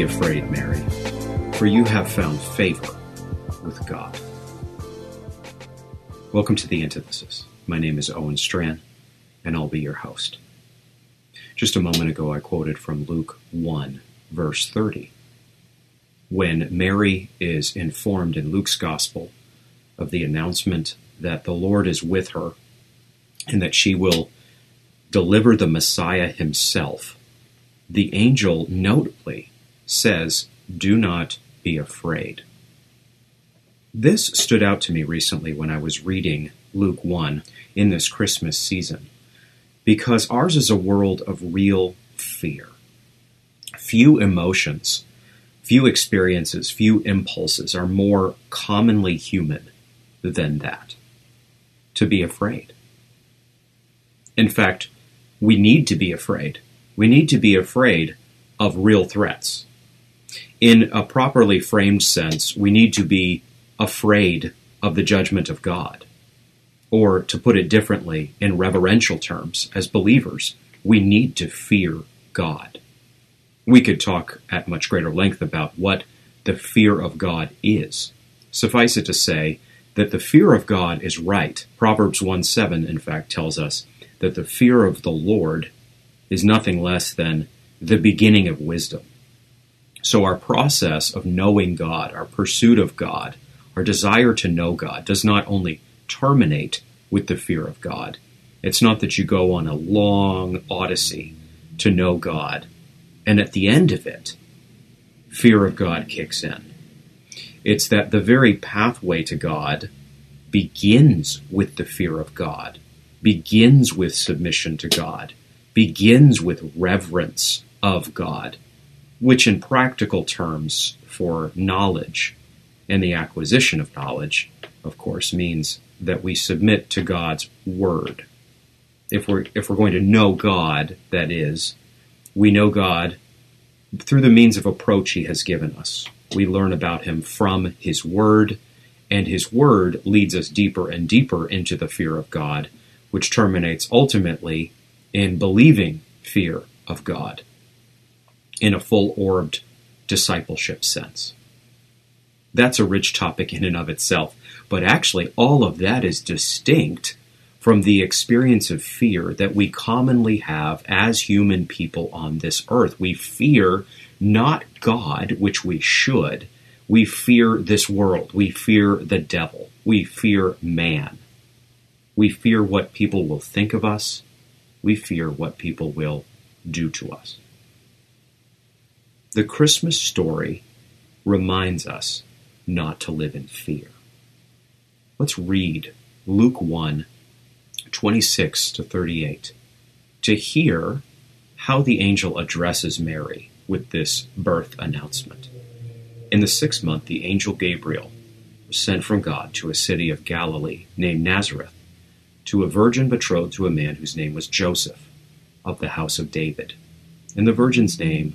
be afraid, Mary, for you have found favor with God. Welcome to the Antithesis. My name is Owen Strachan, and I'll be your host. Just a moment ago, I quoted from Luke 1, verse 30. When Mary is informed in Luke's Gospel of the announcement that the Lord is with her and that she will deliver the Messiah himself, the angel notably says, Do not be afraid. This stood out to me recently when I was reading Luke 1 in this Christmas season, because ours is a world of real fear. Few emotions, few experiences, few impulses are more commonly human than that to be afraid. In fact, we need to be afraid. We need to be afraid of real threats. In a properly framed sense, we need to be afraid of the judgment of God. Or, to put it differently, in reverential terms, as believers, we need to fear God. We could talk at much greater length about what the fear of God is. Suffice it to say that the fear of God is right. Proverbs 1 7, in fact, tells us that the fear of the Lord is nothing less than the beginning of wisdom. So, our process of knowing God, our pursuit of God, our desire to know God does not only terminate with the fear of God, it's not that you go on a long odyssey to know God, and at the end of it, fear of God kicks in. It's that the very pathway to God begins with the fear of God, begins with submission to God, begins with reverence of God, which, in practical terms, for knowledge and the acquisition of knowledge, of course, means that we submit to God's word. If we're if we're going to know God, that is, we know God through the means of approach He has given us. We learn about Him from His Word, and His Word leads us deeper and deeper into the fear of God, which terminates ultimately in believing fear of God in a full orbed discipleship sense. That's a rich topic in and of itself, but actually, all of that is distinct from the experience of fear that we commonly have as human people on this earth. We fear not God, which we should. We fear this world. We fear the devil. We fear man. We fear what people will think of us. We fear what people will do to us. The Christmas story reminds us not to live in fear. Let's read Luke 1 26 to 38 to hear how the angel addresses Mary with this birth announcement. In the sixth month, the angel Gabriel was sent from God to a city of Galilee named Nazareth to a virgin betrothed to a man whose name was Joseph of the house of David. And the virgin's name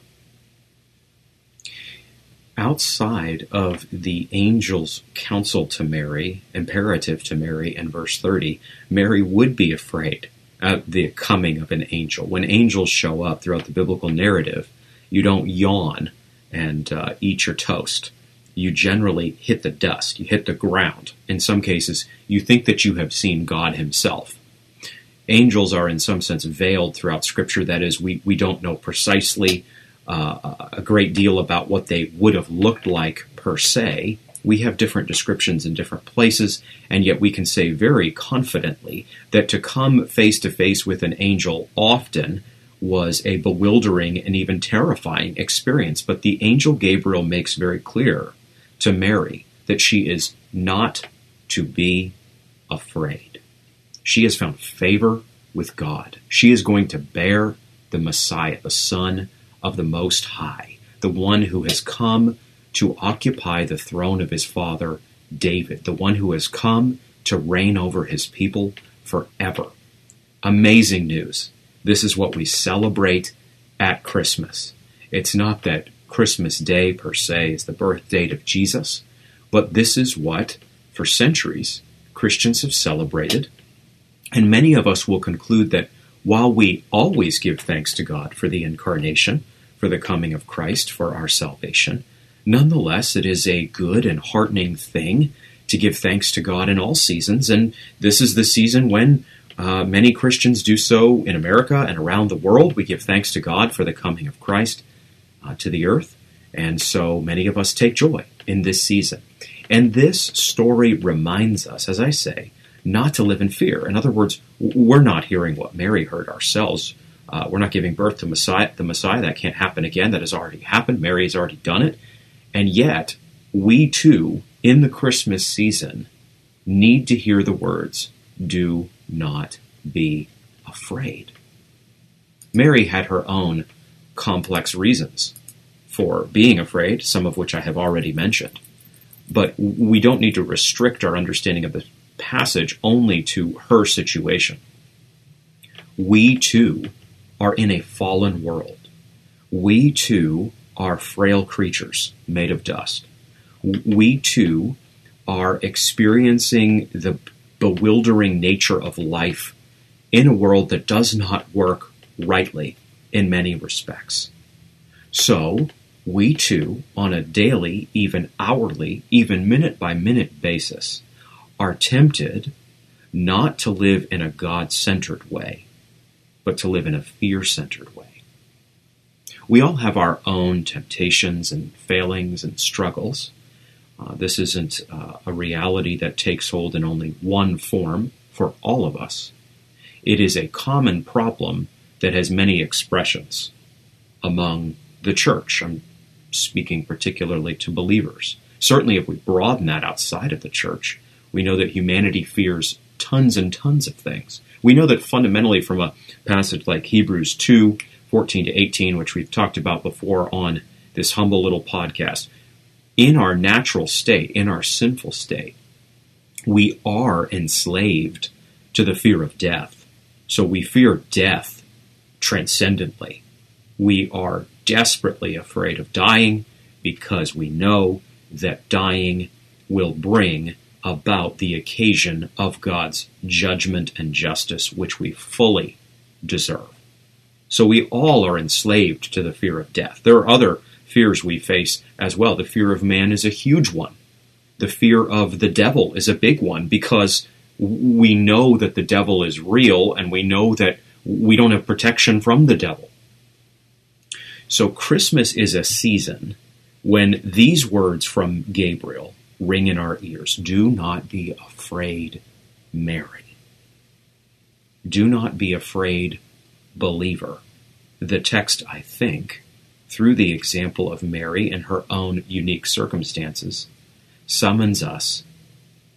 Outside of the angel's counsel to Mary, imperative to Mary in verse 30, Mary would be afraid at the coming of an angel. When angels show up throughout the biblical narrative, you don't yawn and uh, eat your toast you generally hit the dust, you hit the ground. In some cases, you think that you have seen God Himself. Angels are, in some sense, veiled throughout Scripture. That is, we, we don't know precisely uh, a great deal about what they would have looked like per se. We have different descriptions in different places, and yet we can say very confidently that to come face to face with an angel often was a bewildering and even terrifying experience. But the angel Gabriel makes very clear to Mary that she is not to be afraid. She has found favor with God. She is going to bear the Messiah, the Son of the Most High, the one who has come to occupy the throne of his father David, the one who has come to reign over his people forever. Amazing news. This is what we celebrate at Christmas. It's not that Christmas Day per se is the birth date of Jesus, but this is what, for centuries, Christians have celebrated. And many of us will conclude that while we always give thanks to God for the incarnation, for the coming of Christ, for our salvation, nonetheless it is a good and heartening thing to give thanks to God in all seasons. And this is the season when uh, many Christians do so in America and around the world. We give thanks to God for the coming of Christ uh, to the earth. And so many of us take joy in this season. And this story reminds us, as I say, not to live in fear. In other words, we're not hearing what Mary heard ourselves. Uh, we're not giving birth to Messiah, the Messiah. That can't happen again. That has already happened. Mary has already done it. And yet, we too, in the Christmas season, need to hear the words, Do not be afraid. Mary had her own complex reasons for being afraid, some of which I have already mentioned. But we don't need to restrict our understanding of the passage only to her situation. We too are in a fallen world. We too are frail creatures made of dust. We too are experiencing the bewildering nature of life in a world that does not work rightly in many respects. So, we too, on a daily, even hourly, even minute by minute basis, are tempted not to live in a God centered way, but to live in a fear centered way. We all have our own temptations and failings and struggles. Uh, this isn't uh, a reality that takes hold in only one form for all of us. It is a common problem that has many expressions among the church. I'm speaking particularly to believers. Certainly, if we broaden that outside of the church, we know that humanity fears tons and tons of things. We know that fundamentally, from a passage like Hebrews 2 14 to 18, which we've talked about before on this humble little podcast, in our natural state, in our sinful state, we are enslaved to the fear of death. So we fear death transcendently. We are desperately afraid of dying because we know that dying will bring about the occasion of God's judgment and justice, which we fully deserve. So we all are enslaved to the fear of death. There are other fears we face as well. The fear of man is a huge one. The fear of the devil is a big one because we know that the devil is real and we know that we don't have protection from the devil. So Christmas is a season when these words from Gabriel ring in our ears. Do not be afraid, Mary. Do not be afraid, believer. The text, I think, through the example of Mary and her own unique circumstances, summons us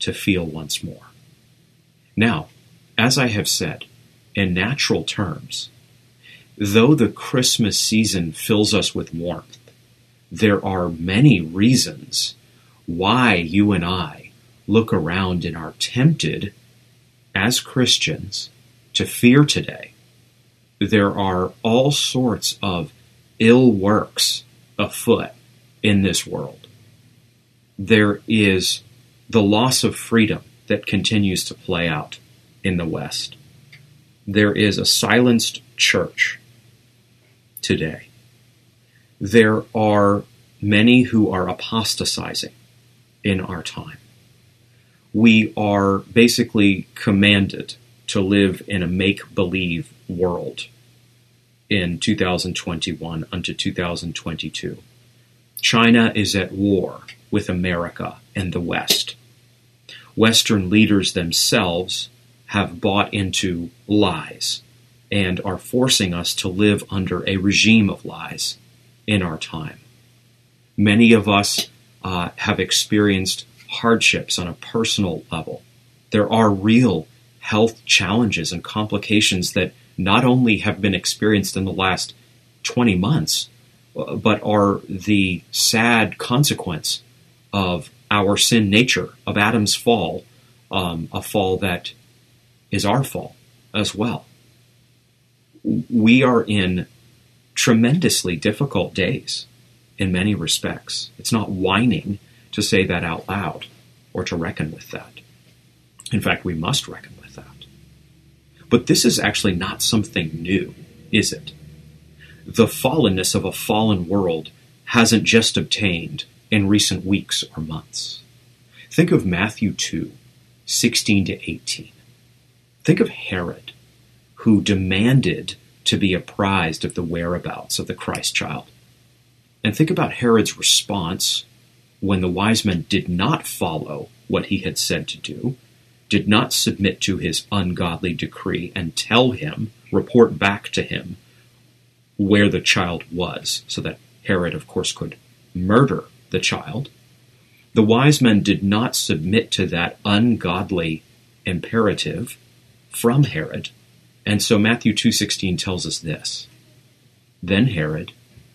to feel once more. Now, as I have said, in natural terms, though the Christmas season fills us with warmth, there are many reasons why you and I look around and are tempted as Christians to fear today. There are all sorts of ill works afoot in this world. There is the loss of freedom that continues to play out in the West. There is a silenced church today. There are many who are apostatizing in our time. We are basically commanded to live in a make believe world in 2021 unto 2022. China is at war with America and the West. Western leaders themselves have bought into lies and are forcing us to live under a regime of lies in our time. Many of us uh, have experienced hardships on a personal level. There are real health challenges and complications that not only have been experienced in the last 20 months, uh, but are the sad consequence of our sin nature, of Adam's fall, um, a fall that is our fall as well. We are in tremendously difficult days in many respects. It's not whining to say that out loud or to reckon with that. In fact, we must reckon with that. But this is actually not something new, is it? The fallenness of a fallen world hasn't just obtained in recent weeks or months. Think of Matthew 2, 16 to 18. Think of Herod, who demanded to be apprised of the whereabouts of the Christ child. And think about Herod's response when the wise men did not follow what he had said to do, did not submit to his ungodly decree and tell him, report back to him where the child was, so that Herod, of course, could murder the child. The wise men did not submit to that ungodly imperative from Herod. And so Matthew 2:16 tells us this. Then Herod,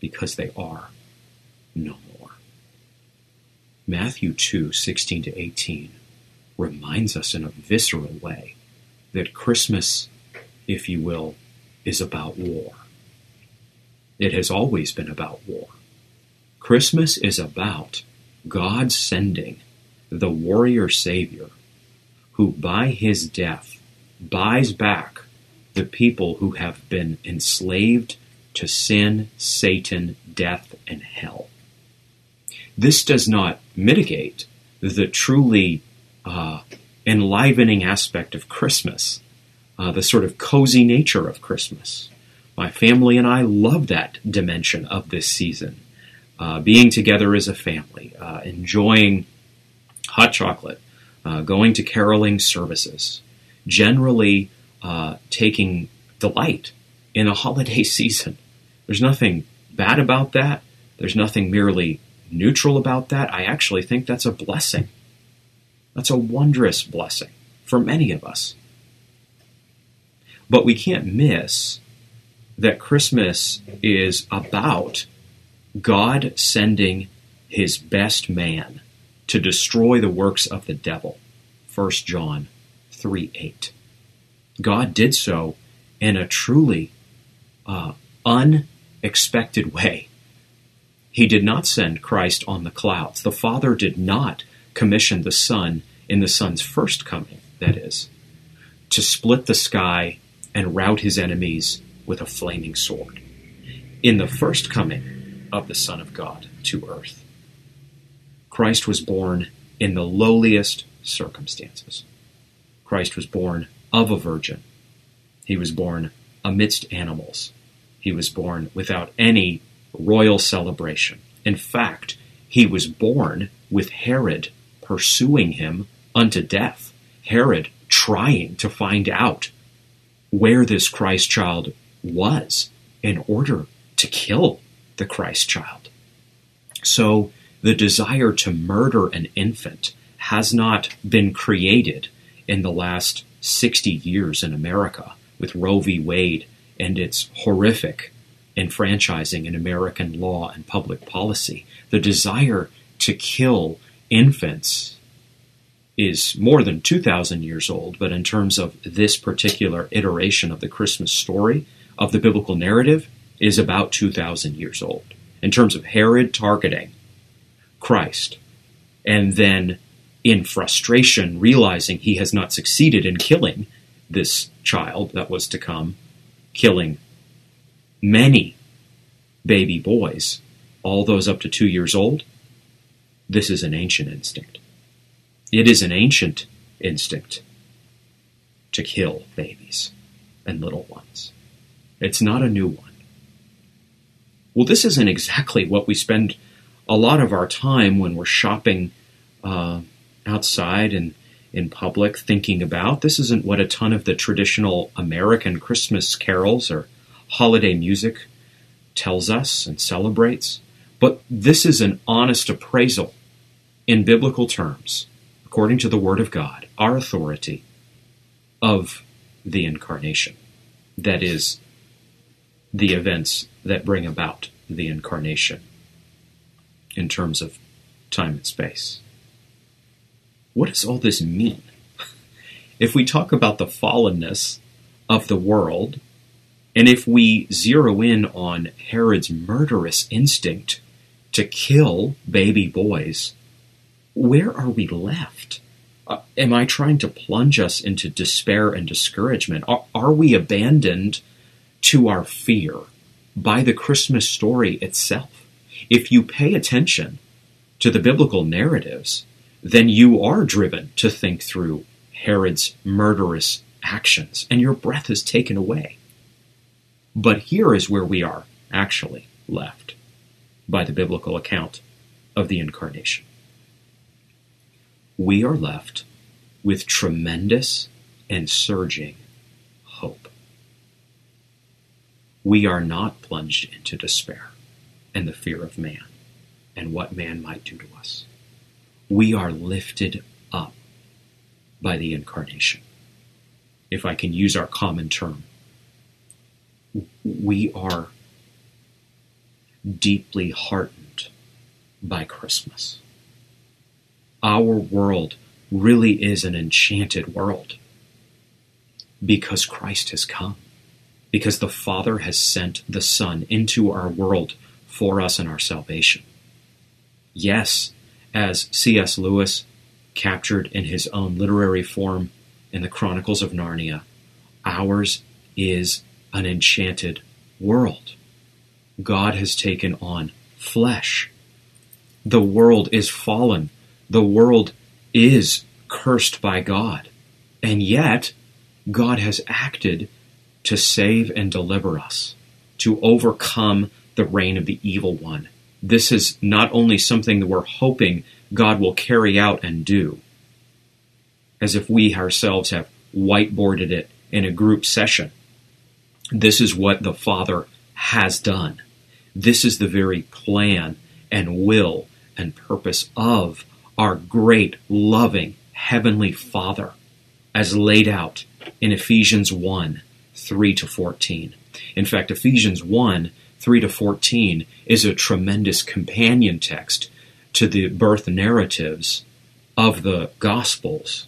because they are no more. Matthew 2 16 to 18 reminds us in a visceral way that Christmas, if you will, is about war. It has always been about war. Christmas is about God sending the warrior Savior who by his death buys back the people who have been enslaved to sin, Satan, death, and hell. This does not mitigate the truly uh, enlivening aspect of Christmas, uh, the sort of cozy nature of Christmas. My family and I love that dimension of this season. Uh, being together as a family, uh, enjoying hot chocolate, uh, going to caroling services, generally uh, taking delight in a holiday season. There's nothing bad about that. There's nothing merely neutral about that. I actually think that's a blessing. That's a wondrous blessing for many of us. But we can't miss that Christmas is about God sending his best man to destroy the works of the devil. 1 John 3 8. God did so in a truly uh, unexpected way. He did not send Christ on the clouds. The Father did not commission the Son in the Son's first coming, that is, to split the sky and rout his enemies with a flaming sword. In the first coming of the Son of God to earth, Christ was born in the lowliest circumstances. Christ was born of a virgin. He was born amidst animals. He was born without any royal celebration. In fact, he was born with Herod pursuing him unto death. Herod trying to find out where this Christ child was in order to kill the Christ child. So the desire to murder an infant has not been created in the last 60 years in America with Roe v. Wade and its horrific enfranchising in American law and public policy. The desire to kill infants is more than 2,000 years old, but in terms of this particular iteration of the Christmas story, of the biblical narrative, is about 2,000 years old. In terms of Herod targeting Christ, and then in frustration, realizing he has not succeeded in killing this child that was to come, killing many baby boys, all those up to two years old, this is an ancient instinct. It is an ancient instinct to kill babies and little ones. It's not a new one. Well, this isn't exactly what we spend a lot of our time when we're shopping uh, outside and in public thinking about. This isn't what a ton of the traditional American Christmas carols or holiday music tells us and celebrates. But this is an honest appraisal in biblical terms, according to the Word of God, our authority of the incarnation. That is, the events that bring about the incarnation in terms of time and space. What does all this mean? if we talk about the fallenness of the world, and if we zero in on Herod's murderous instinct to kill baby boys, where are we left? Uh, am I trying to plunge us into despair and discouragement? Are, are we abandoned to our fear by the Christmas story itself? If you pay attention to the biblical narratives, then you are driven to think through Herod's murderous actions, and your breath is taken away. But here is where we are actually left by the biblical account of the incarnation. We are left with tremendous and surging hope. We are not plunged into despair and the fear of man and what man might do to us we are lifted up by the incarnation. If I can use our common term, we are deeply heartened by Christmas. Our world really is an enchanted world because Christ has come, because the Father has sent the Son into our world for us and our salvation. Yes, as C.S. Lewis captured in his own literary form in the Chronicles of Narnia, ours is an enchanted world. God has taken on flesh. The world is fallen. The world is cursed by God. And yet, God has acted to save and deliver us, to overcome the reign of the evil one this is not only something that we're hoping God will carry out and do, as if we ourselves have whiteboarded it in a group session. This is what the Father has done. This is the very plan and will and purpose of our great, loving Heavenly Father, as laid out in Ephesians 1 3 to 14. In fact, Ephesians 1 3 to 14 is a tremendous companion text to the birth narratives of the Gospels.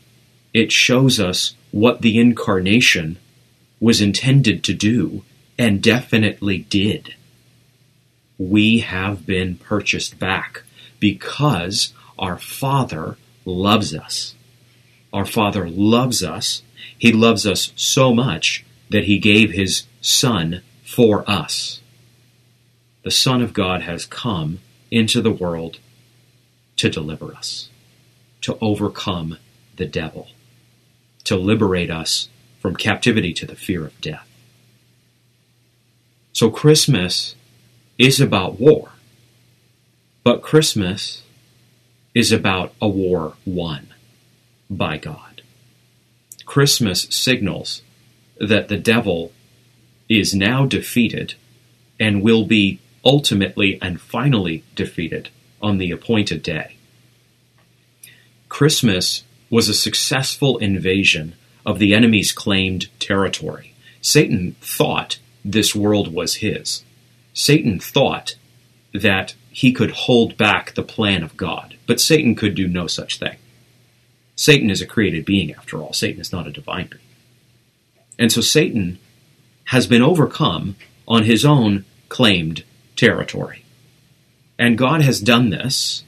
It shows us what the incarnation was intended to do and definitely did. we have been purchased back because our Father loves us. Our Father loves us. He loves us so much that He gave His Son for us. The Son of God has come into the world to deliver us, to overcome the devil, to liberate us from captivity to the fear of death. So Christmas is about war. But Christmas is about a war won by God. Christmas signals that the devil is now defeated and will be ultimately and finally defeated on the appointed day. Christmas was a successful invasion of the enemy's claimed territory. Satan thought this world was his. Satan thought that he could hold back the plan of God, but Satan could do no such thing. Satan is a created being, after all. Satan is not a divine being. And so Satan has been overcome on his own claimed territory. And God has done this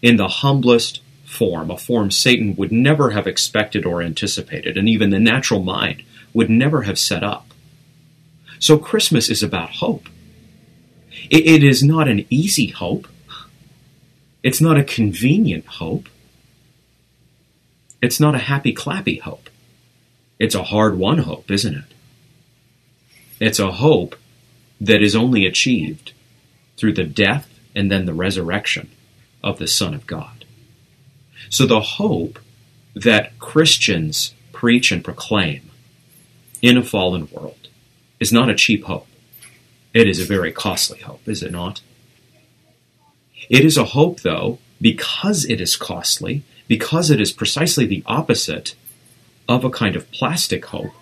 in the humblest form, a form Satan would never have expected or anticipated, and even the natural mind would never have set up. So Christmas is about hope. It, is not an easy hope. It's not a convenient hope. It's not a happy clappy hope. It's a hard won hope, isn't it? It's a hope that is only achieved through the death and then the resurrection of the Son of God. So the hope that Christians preach and proclaim in a fallen world is not a cheap hope. It is a very costly hope, is it not? It is a hope, though, because it is costly, because it is precisely the opposite of a kind of plastic hope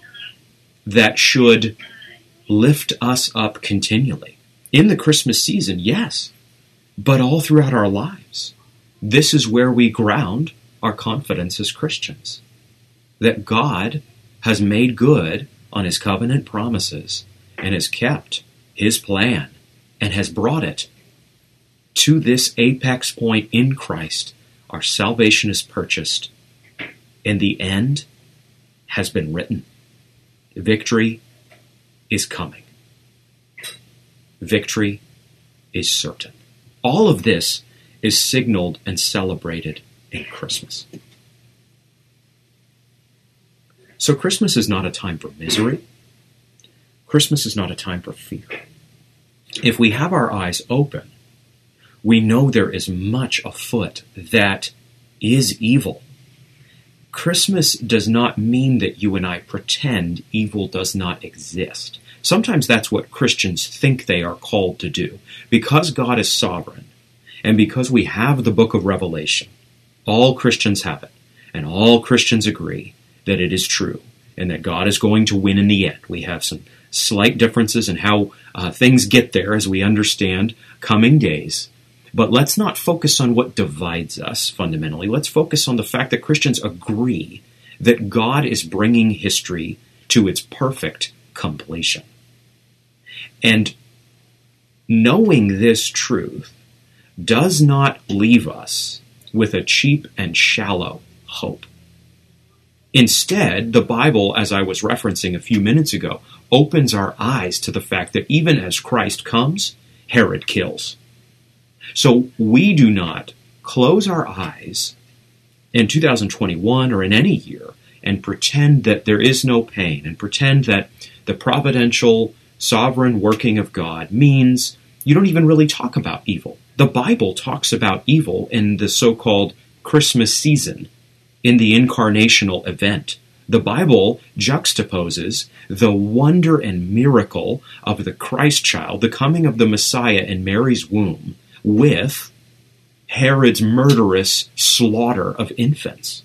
that should lift us up continually. In the Christmas season, yes, but all throughout our lives. This is where we ground our confidence as Christians. That God has made good on his covenant promises and has kept his plan and has brought it to this apex point in Christ. Our salvation is purchased, and the end has been written. Victory is coming. Victory is certain. All of this is signaled and celebrated in Christmas. So, Christmas is not a time for misery. Christmas is not a time for fear. If we have our eyes open, we know there is much afoot that is evil. Christmas does not mean that you and I pretend evil does not exist. Sometimes that's what Christians think they are called to do. Because God is sovereign, and because we have the book of Revelation, all Christians have it, and all Christians agree that it is true, and that God is going to win in the end. We have some slight differences in how uh, things get there as we understand coming days. But let's not focus on what divides us fundamentally. Let's focus on the fact that Christians agree that God is bringing history to its perfect completion. And knowing this truth does not leave us with a cheap and shallow hope. Instead, the Bible, as I was referencing a few minutes ago, opens our eyes to the fact that even as Christ comes, Herod kills. So we do not close our eyes in 2021 or in any year and pretend that there is no pain and pretend that the providential, sovereign working of God means you don't even really talk about evil. The Bible talks about evil in the so called Christmas season, in the incarnational event the Bible juxtaposes the wonder and miracle of the Christ child, the coming of the Messiah in Mary's womb, with Herod's murderous slaughter of infants.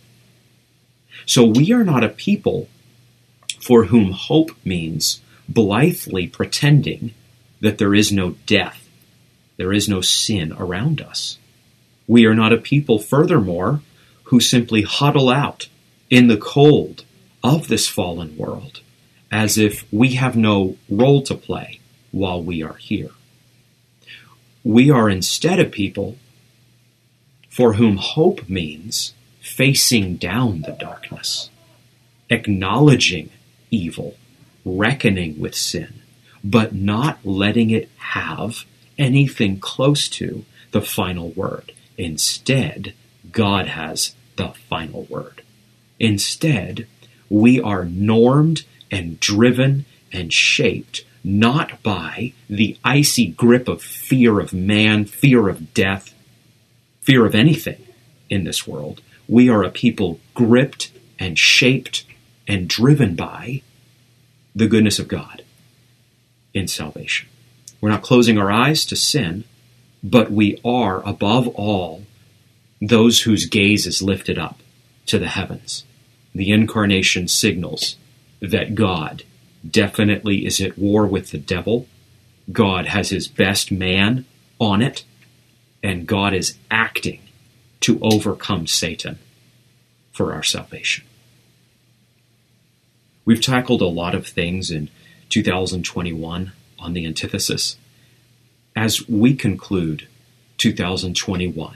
So we are not a people for whom hope means blithely pretending that there is no death, there is no sin around us. We are not a people, furthermore, who simply huddle out in the cold of this fallen world as if we have no role to play while we are here. we are instead a people for whom hope means facing down the darkness, acknowledging evil, reckoning with sin, but not letting it have anything close to the final word. Instead, God has the final word. Instead, we are normed and driven and shaped not by the icy grip of fear of man, fear of death, fear of anything in this world. We are a people gripped and shaped and driven by the goodness of God in salvation. We're not closing our eyes to sin, but we are, above all, those whose gaze is lifted up to the heavens. The incarnation signals that God definitely is at war with the devil. God has his best man on it, and God is acting to overcome Satan for our salvation. We've tackled a lot of things in 2021 on the antithesis. As we conclude 2021,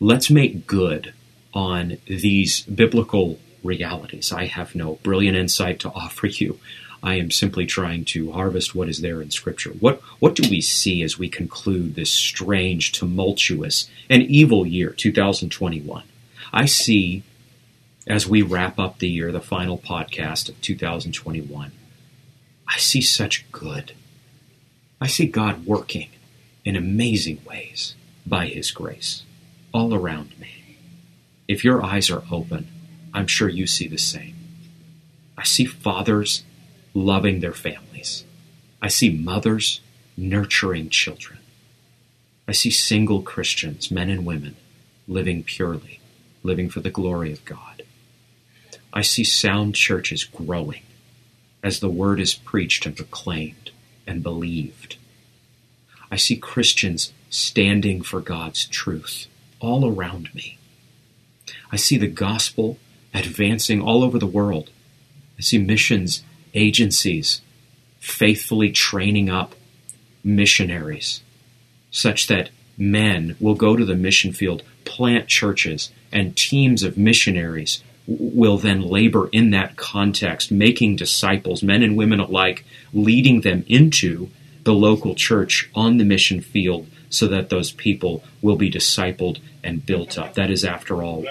let's make good on these biblical realities. I have no brilliant insight to offer you. I am simply trying to harvest what is there in Scripture. What, what do we see as we conclude this strange, tumultuous, and evil year, 2021? I see, as we wrap up the year, the final podcast of 2021, I see such good. I see God working in amazing ways by His grace all around me. If your eyes are open, I'm sure you see the same. I see fathers loving their families. I see mothers nurturing children. I see single Christians, men and women, living purely, living for the glory of God. I see sound churches growing as the word is preached and proclaimed and believed. I see Christians standing for God's truth all around me. I see the gospel advancing all over the world. I see missions agencies faithfully training up missionaries such that men will go to the mission field, plant churches, and teams of missionaries will then labor in that context, making disciples, men and women alike, leading them into the local church on the mission field so that those people will be discipled and built up. That is, after all,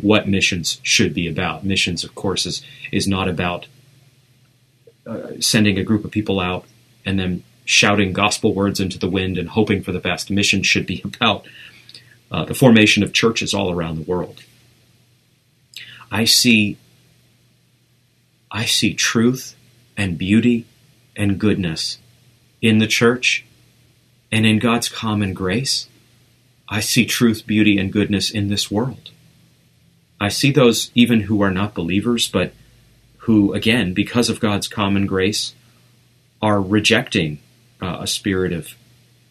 what missions should be about. Missions, of course, is, is not about uh, sending a group of people out and then shouting gospel words into the wind and hoping for the best. Mission should be about uh, the formation of churches all around the world. I see I see truth and beauty and goodness in the church and in God's common grace. I see truth, beauty, and goodness in this world. I see those even who are not believers, but who, again, because of God's common grace, are rejecting uh, a spirit of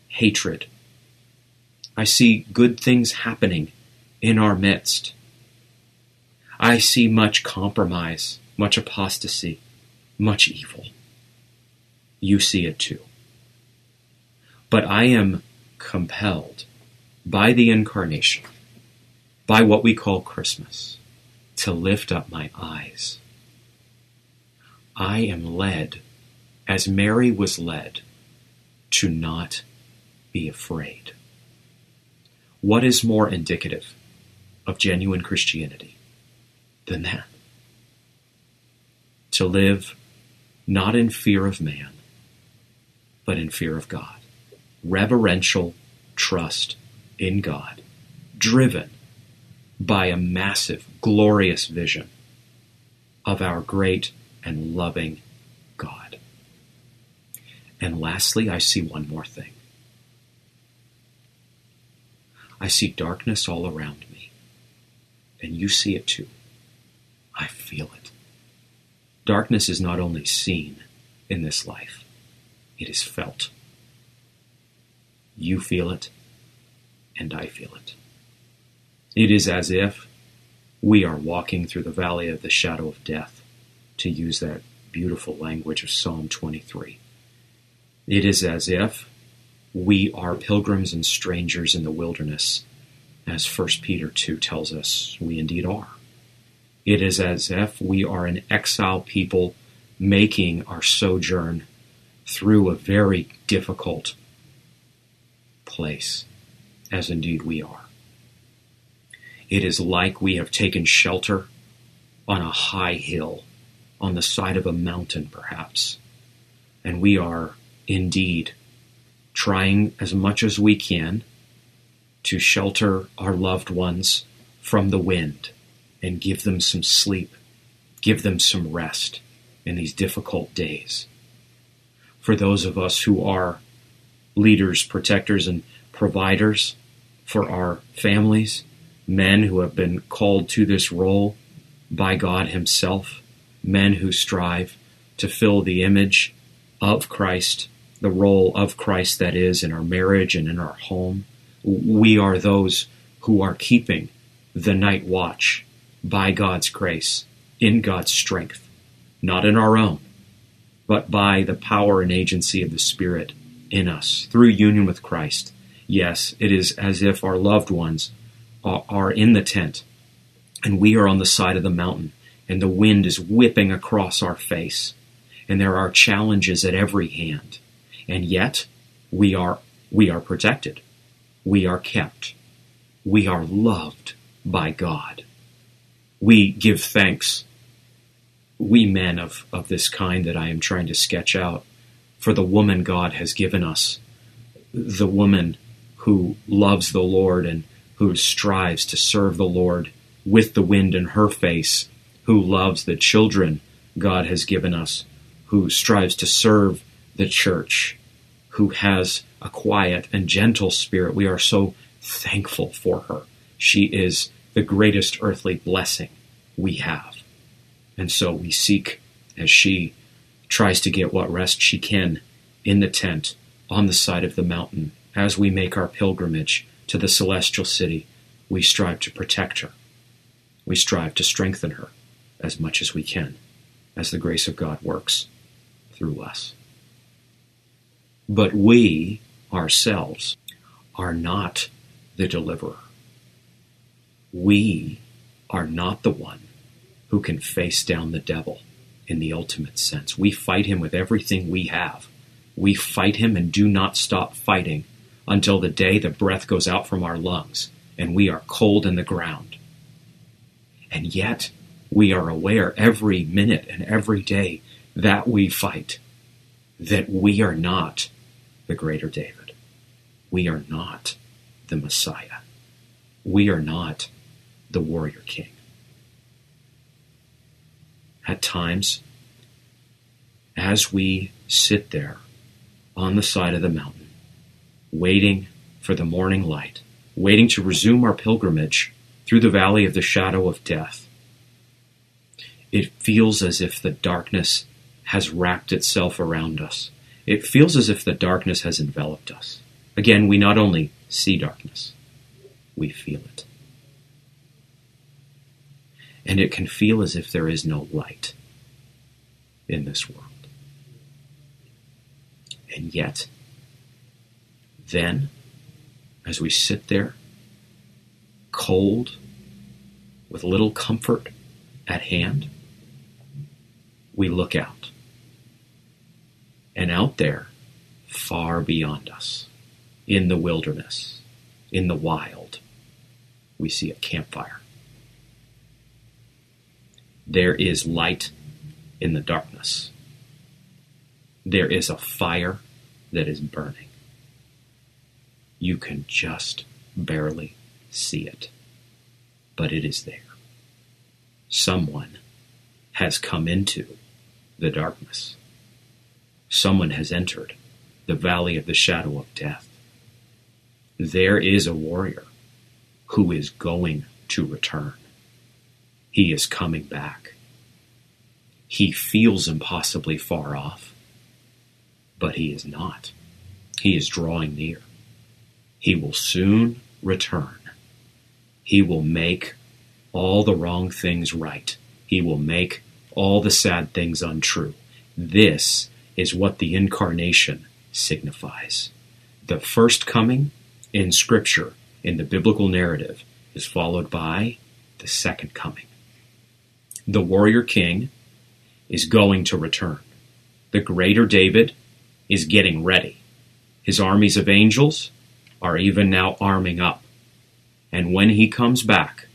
hatred. I see good things happening in our midst. I see much compromise, much apostasy, much evil. You see it too. But I am compelled by the incarnation, by what we call Christmas, to lift up my eyes. I am led, as Mary was led, to not be afraid. What is more indicative of genuine Christianity than that. To live not in fear of man, but in fear of God. Reverential trust in God, driven by a massive, glorious vision of our great and loving God. And lastly, I see one more thing. I see darkness all around me, and you see it too. I feel it. Darkness is not only seen in this life, it is felt. You feel it, and I feel it. It is as if we are walking through the valley of the shadow of death, to use that beautiful language of Psalm 23. It is as if we are pilgrims and strangers in the wilderness, as 1 Peter 2 tells us we indeed are. It is as if we are an exile people making our sojourn through a very difficult place, as indeed we are. It is like we have taken shelter on a high hill, on the side of a mountain, perhaps, and we are indeed trying as much as we can to shelter our loved ones from the wind and give them some sleep, give them some rest in these difficult days. For those of us who are leaders, protectors, and providers for our families, men who have been called to this role by God Himself, men who strive to fill the image of Christ, the role of Christ that is in our marriage and in our home. We are those who are keeping the night watch by God's grace, in God's strength, not in our own, but by the power and agency of the Spirit in us through union with Christ. Yes, it is as if our loved ones are in the tent and we are on the side of the mountain and the wind is whipping across our face and there are challenges at every hand. And yet we are we are protected. We are kept. We are loved by God we give thanks we men of, of this kind that I am trying to sketch out for the woman God has given us the woman who loves the Lord and who strives to serve the Lord with the wind in her face, who loves the children God has given us, who strives to serve the church, who has a quiet and gentle spirit. We are so thankful for her. She is the greatest earthly blessing we have. And so we seek as she tries to get what rest she can in the tent on the side of the mountain as we make our pilgrimage to the celestial city, we strive to protect her. We strive to strengthen her as much as we can as the grace of God works through us. But we ourselves are not the deliverer. We are not the one who can face down the devil in the ultimate sense. We fight him with everything we have. We fight him and do not stop fighting until the day the breath goes out from our lungs and we are cold in the ground. And yet, we are aware every minute and every day that we fight that we are not the greater David. We are not the Messiah. We are not the warrior king. At times, as we sit there on the side of the mountain, waiting for the morning light, waiting to resume our pilgrimage through the valley of the shadow of death. It feels as if the darkness has wrapped itself around us. It feels as if the darkness has enveloped us. Again, we not only see darkness, we feel it. And it can feel as if there is no light in this world. And yet, then, as we sit there, cold, with little comfort at hand, we look out. And out there, far beyond us, in the wilderness, in the wild, we see a campfire. There is light in the darkness. There is a fire that is burning you can just barely see it. But it is there. Someone has come into the darkness. Someone has entered the valley of the shadow of death. There is a warrior who is going to return. He is coming back. He feels impossibly far off, but he is not. He is drawing near. He will soon return. He will make all the wrong things right. He will make all the sad things untrue. This is what the incarnation signifies. The first coming in Scripture, in the biblical narrative, is followed by the second coming. The warrior king is going to return. The greater David is getting ready. His armies of angels are even now arming up. And when he comes back,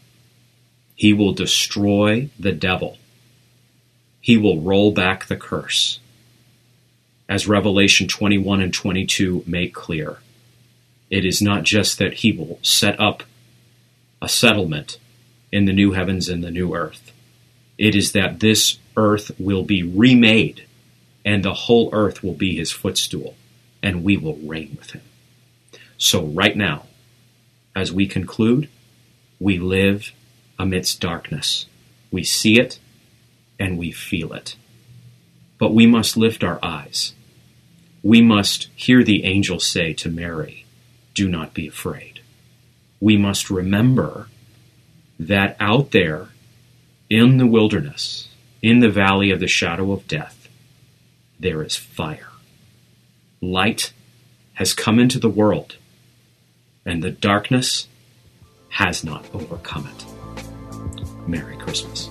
he will destroy the devil. He will roll back the curse. As Revelation 21 and 22 make clear, it is not just that he will set up a settlement in the new heavens and the new earth. It is that this earth will be remade and the whole earth will be his footstool and we will reign with him. So, right now, as we conclude, we live amidst darkness. We see it and we feel it. But we must lift our eyes. We must hear the angel say to Mary, Do not be afraid. We must remember that out there in the wilderness, in the valley of the shadow of death, there is fire. Light has come into the world, and the darkness has not overcome it. Merry Christmas.